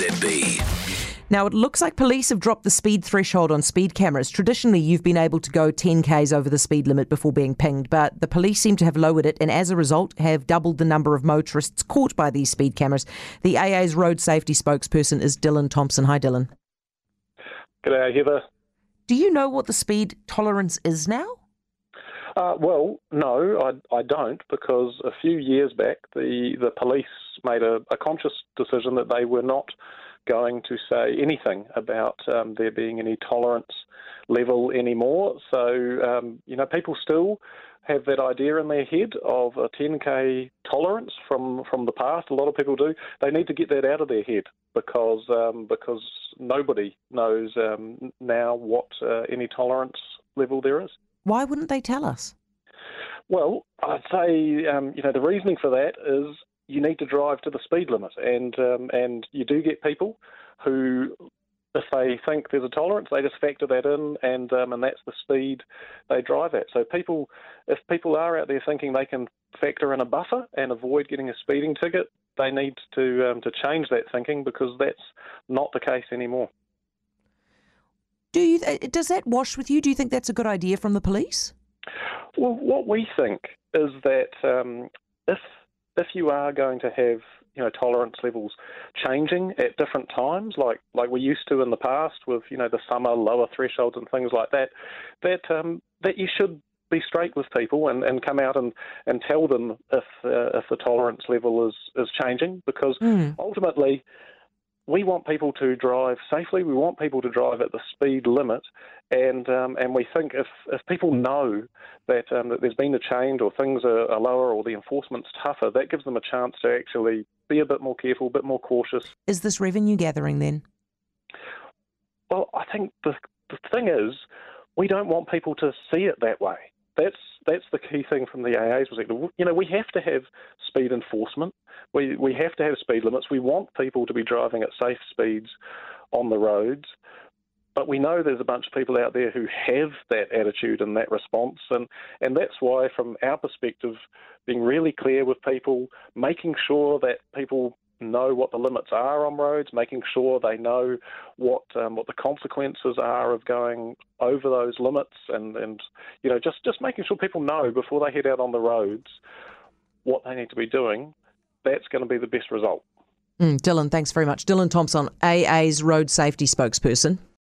ZB. Now, it looks like police have dropped the speed threshold on speed cameras. Traditionally, you've been able to go 10 Ks over the speed limit before being pinged, but the police seem to have lowered it and as a result have doubled the number of motorists caught by these speed cameras. The AA's road safety spokesperson is Dylan Thomsen. Hi, Dylan. G'day, Heather. Do you know what the speed tolerance is now? Uh, well, no, I, I don't, because a few years back the, the police made a, a conscious decision that they were not going to say anything about um, there being any tolerance level anymore. So, um, you know, people still have that idea in their head of a 10k tolerance from, from the past. A lot of people do. They need to get that out of their head because um, because nobody knows um, now what uh, any tolerance level there is. Why wouldn't they tell us? Well, I'd say um, you know the reasoning for that is you need to drive to the speed limit, and um, and you do get people who, if they think there's a tolerance, they just factor that in, and um, and that's the speed they drive at. So people, if people are out there thinking they can factor in a buffer and avoid getting a speeding ticket, they need to um, to change that thinking because that's not the case anymore. You? Uh, does that wash with you? Do you think that's a good idea from the police? Well, what we think is that um, if if you are going to have you know tolerance levels changing at different times, like like we used to in the past with you know the summer lower thresholds and things like that, that um, that you should be straight with people and, and come out and, and tell them if uh, if the tolerance level is, is changing because mm. ultimately we want people to drive safely. We want people to drive at the speed limit, and um, and we think if, if people know that um, that there's been a change or things are, are, lower or the enforcement's tougher, that gives them a chance to actually be a bit more careful, a bit more cautious. Is this revenue gathering then? Well, I think the the thing is, we don't want people to see it that way. That's that's the key thing from the AA's perspective. You know, we have to have speed enforcement. We we have to have speed limits. We want people to be driving at safe speeds on the roads. But we know there's a bunch of people out there who have that attitude and that response, and, and that's why, from our perspective, being really clear with people, making sure that people know what the limits are on roads, making sure they know what um, what the consequences are of going over those limits, and, and you know just just making sure people know before they head out on the roads what they need to be doing. That's going to be the best result. Mm, Dylan, thanks very much. Dylan Thomsen, AA's road safety spokesperson.